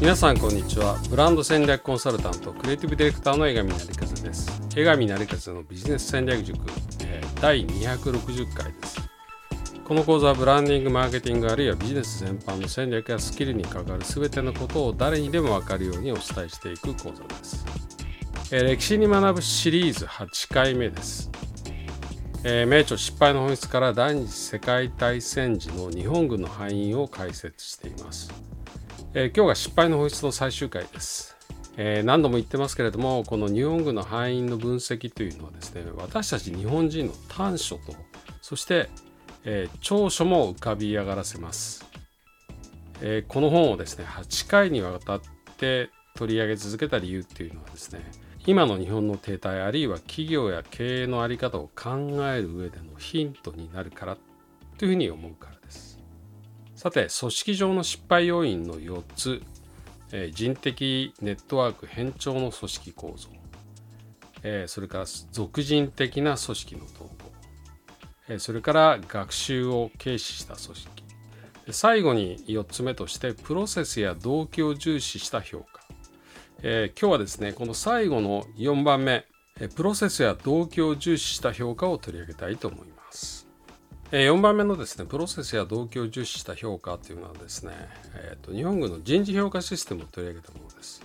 皆さんこんにちは。ブランド戦略コンサルタントクリエイティブディレクターの江上成和です。江上成和のビジネス戦略塾、えー、第260回です。この講座はブランディングマーケティングあるいはビジネス全般の戦略やスキルに関わる全てのことを誰にでも分かるようにお伝えしていく講座です、えー、歴史に学ぶシリーズ8回目です。えー、名著失敗の本質から第二次世界大戦時の日本軍の敗因を解説しています、えー、今日が失敗の本質の最終回です、えー、何度も言ってますけれどもこの日本軍の敗因の分析というのはですね私たち日本人の短所とそして、え長所も浮かび上がらせます、えこの本をですね8回にわたって取り上げ続けた理由っていうのはですね今の日本の停滞あるいは企業や経営の在り方を考える上でのヒントになるからというふうに思うからです。さて組織上の失敗要因の4つ、えー、人的ネットワーク変調の組織構造、えー、それから俗人的な組織の統合、えー、それから学習を軽視した組織最後に4つ目としてプロセスや動機を重視した評価えー、今日はですねこの最後の4番目プロセスや動機を重視した評価を取り上げたいと思います。4番目のですね、プロセスや動機を重視した評価というのはですね、えーと、日本軍の人事評価システムを取り上げたものです。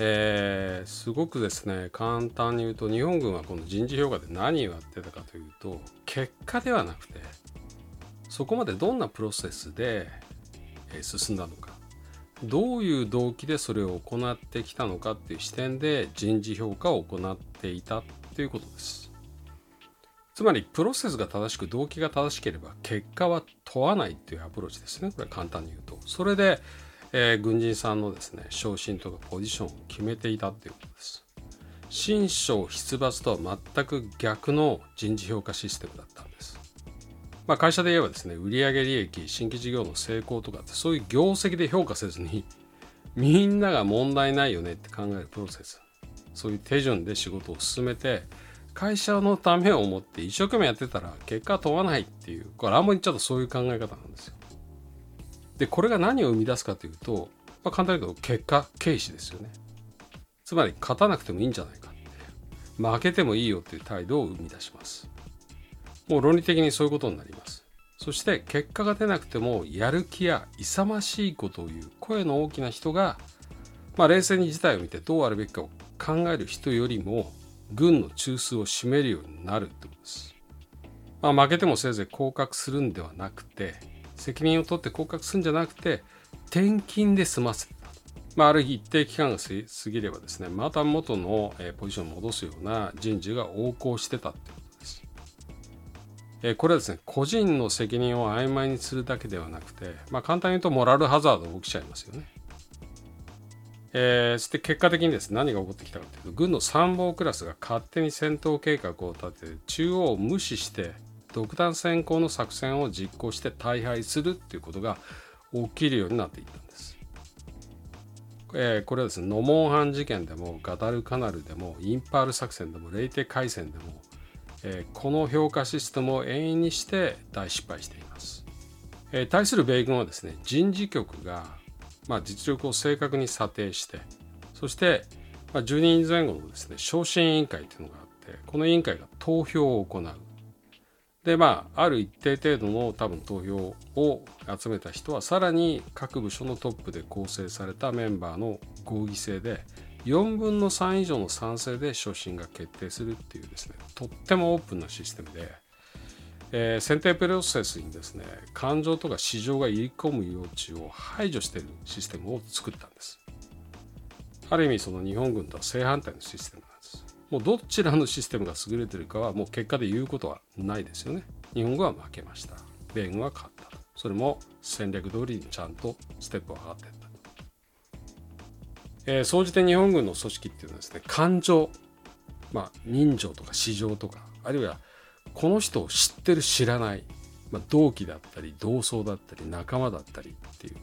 えー、すごくですね、簡単に言うと、日本軍はこの人事評価で何をやってたかというと、結果ではなくて、そこまでどんなプロセスで進んだのか、どういう動機でそれを行ってきたのかっていう視点で人事評価を行っていたということです。つまりプロセスが正しく動機が正しければ結果は問わないっていうアプローチですね。これ簡単に言うと。それで、えー、軍人さんのですね、昇進とかポジションを決めていたっていうことです。新章出伐とは全く逆の人事評価システムだったんです。まあ、会社で言えばですね売上利益新規事業の成功とかってそういう業績で評価せずに みんなが問題ないよねって考えるプロセスそういう手順で仕事を進めて会社のためを思って一生懸命やってたら結果は問わないっていうこれあんまりちゃうとそういう考え方なんですよ。でこれが何を生み出すかというと、まあ、簡単に言うと結果軽視ですよね。つまり勝たなくてもいいんじゃないか負けてもいいよっていう態度を生み出します。もう論理的にそういうことになります。そして結果が出なくてもやる気や勇ましいことを言う。声の大きな人が、まあ、冷静に事態を見てどうあるべきかを考える人よりも軍の中枢を占めるようになるってことです。まあ、負けてもせいぜい降格するんではなくて責任を取って降格するんじゃなくて転勤で済ませた。まあ、ある一定期間が過ぎればですねまた元のポジションを戻すような人事が横行してたってえこれはですね個人の責任を曖昧にするだけではなくて、まあ、簡単に言うとモラルハザードが起きちゃいますよね。えー、そして結果的にですね何が起こってきたかというと軍の参謀クラスが勝手に戦闘計画を立て中央を無視して独断専行の作戦を実行して大敗するっていうことが起きるようになっていったんです。えー、これはですねノモンハン事件でもガダルカナルでもインパール作戦でもレイテ海戦でもえこの評価システムを永遠にして大失敗しています。え対する米軍はですね人事局が、まあ、実力を正確に査定してそして、まあ、10人前後のですね昇進委員会というのがあってこの委員会が投票を行う。でまあある一定程度の多分投票を集めた人はさらに各部署のトップで構成されたメンバーの合議制で4分の3以上の賛成で昇進が決定するっていうですねとってもオープンなシステムで、えー、選定プロセスにですね感情とか市場が入り込む余地を排除しているシステムを作ったんです。ある意味その日本軍とは正反対のシステムなんです。もうどちらのシステムが優れてるかはもう結果で言うことはないですよね。日本軍は負けました。米軍は勝ったそれも戦略通りにちゃんとステップを上がっていったえ、総じて日本軍の組織っていうのはですね感情、まあ、人情とか市場とかあるいはこの人を知ってる知らない、まあ、同期だったり同窓だったり仲間だったりっていう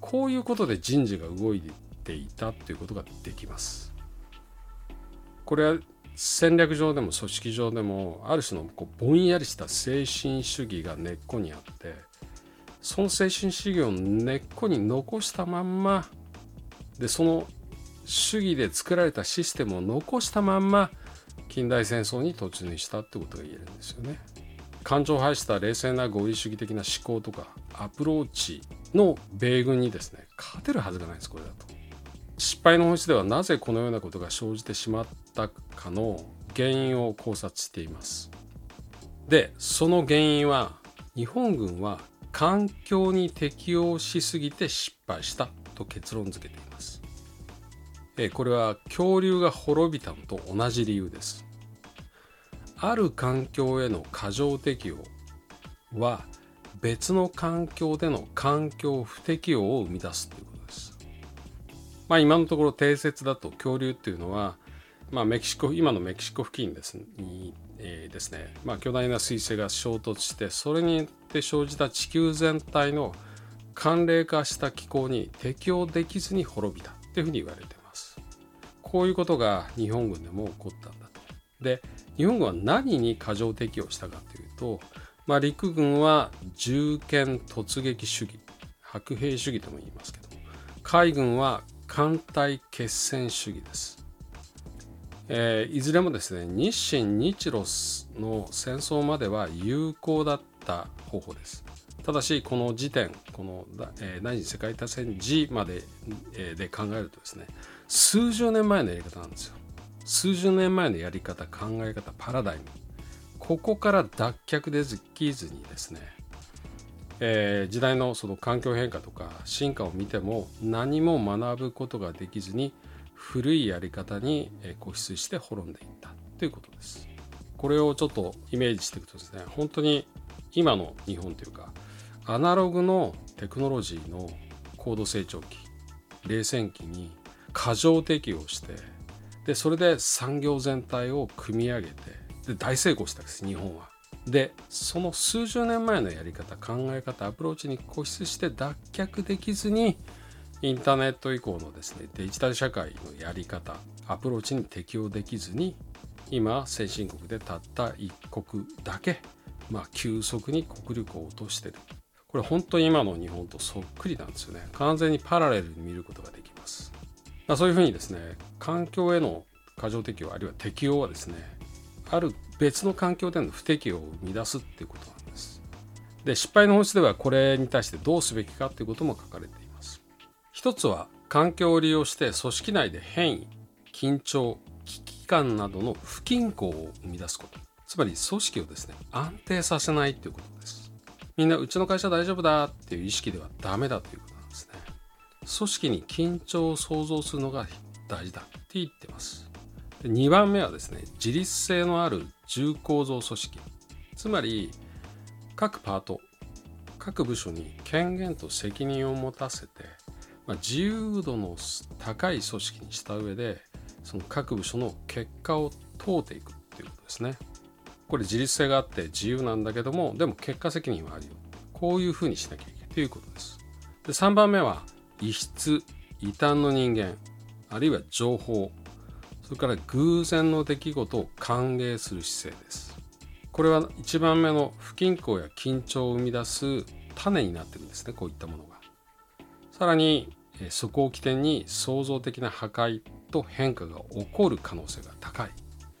こういうことで人事が動いていたっていうことができます。これは戦略上でも組織上でもある種のこうぼんやりした精神主義が根っこにあってその精神主義を根っこに残したまんまでその主義で作られたシステムを残したまんま近代戦争に突入したってことが言えるんですよね。感情を排した冷静な合理主義的な思考とかアプローチの米軍にですね勝てるはずがないですこれだと。失敗の本質ではなぜこのようなことが生じてしまったかの原因を考察しています。でその原因は日本軍は環境に適応しすぎて失敗したと結論付けています。これは恐竜が滅びたのと同じ理由です。ある環境への過剰適応は別の環境での環境不適応を生み出すということです。まあ今のところ定説だと恐竜っていうのは、まあ、メキシコ今のメキシコ付近ですに、えー、ですね、まあ、巨大な彗星が衝突してそれによって生じた地球全体の寒冷化した気候に適応できずに滅びたっていうふうに言われてます。こういうことが日本軍でも起こったんだと。で日本軍は何に過剰適応したかというと、まあ、陸軍は銃剣突撃主義白兵主義とも言いますけど海軍は艦隊決戦主義です、えー、いずれもですね日清日露の戦争までは有効だった方法ですただしこの時点この、えー、第二次世界大戦時まで、えー、で考えるとですね数十年前のやり方なんですよ数十年前のやり方考え方パラダイムここから脱却できずにですね、えー、時代のその環境変化とか進化を見ても何も学ぶことができずに古いやり方に固執して滅んでいったということです。これをちょっとイメージしていくとですね本当に今の日本というかアナログのテクノロジーの高度成長期冷戦期に過剰適応してでそれで産業全体を組み上げてで大成功したんです日本は。でその数十年前のやり方考え方アプローチに固執して脱却できずにインターネット以降のですねデジタル社会のやり方アプローチに適応できずに今先進国でたった一国だけ、まあ、急速に国力を落としてる。これ本当に今の日本とそっくりなんですよね。完全にパラレルに見ることができますまあ、そういうふうにですね環境への過剰適応あるいは適応はですねある別の環境での不適応を生み出すっていうことなんです。で失敗の本質ではこれに対してどうすべきかっていうことも書かれています。一つは環境を利用して組織内で変異緊張危機感などの不均衡を生み出すことつまり組織をですね安定させないっていうことですみんなうちの会社大丈夫だっていう意識ではダメだということなんですね組織に緊張を創造するのが大事だって言ってます。で2番目はですね自立性のある重構造組織つまり各パート各部署に権限と責任を持たせて、まあ、自由度の高い組織にした上でその各部署の結果を問うていくっていうことですね。これ自立性があって自由なんだけどもでも結果責任はあるよこういうふうにしなきゃいけないということです。で3番目は異質異端の人間あるいは情報それから偶然の出来事を歓迎する姿勢です。これは1番目の不均衡や緊張を生み出す種になってるんですねこういったものが。さらにそこを起点に創造的な破壊と変化が起こる可能性が高い。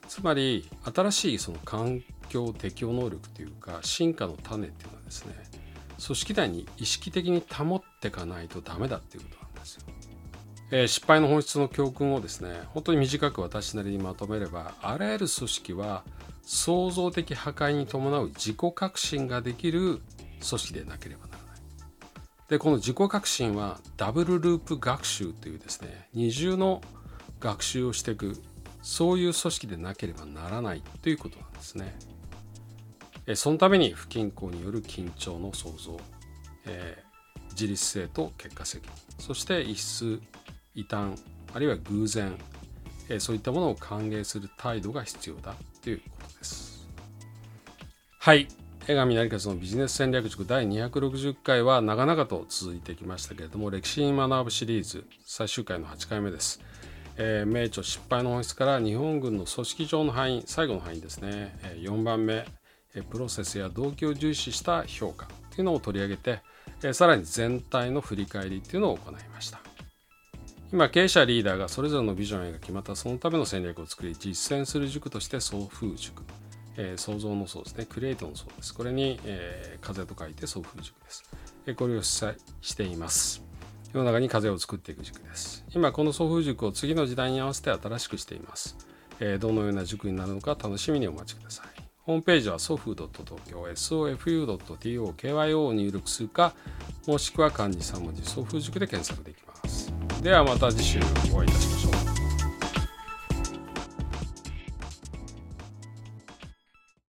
つまり新しいその環境適応能力というか進化の種っていうのはですね組織内に意識的に保っていかないとダメだっていうことなんですよ。えー、失敗の本質の教訓をですね本当に短く私なりにまとめればあらゆる組織は創造的破壊に伴う自己革新ができる組織でなければならない。でこの自己革新はダブルループ学習というですね二重の学習をしていくそういう組織でなければならないということなんですね。そのために不均衡による緊張の創造、えー、自立性と結果責任。そして異質異端あるいは偶然、えー、そういったものを歓迎する態度が必要だ。ということです。はい。江上成勝のビジネス戦略塾第260回は長々と続いてきましたけれども歴史に学ぶシリーズ最終回の8回目です、えー、名著失敗の本質から日本軍の組織上の範囲最後の範囲ですね、えー、4番目。プロセスや動機を重視した評価というのを取り上げてさらに全体の振り返りというのを行いました。今経営者リーダーがそれぞれのビジョンが決まったそのための戦略を作り実践する塾として送風塾、え、創造の層ですね。クリエイトの層です。これに、えー、風と書いて送風塾です、え、これを主催しています。世の中に風を作っていく塾です。今この送風塾を次の時代に合わせて新しくしています、え、どのような塾になるのか楽しみにお待ちください。ホームページは sofu.tokyo sofu.tokyo を入力するかもしくは漢字3文字ソフ塾で検索できます。ではまた次週お会いいたしましょう。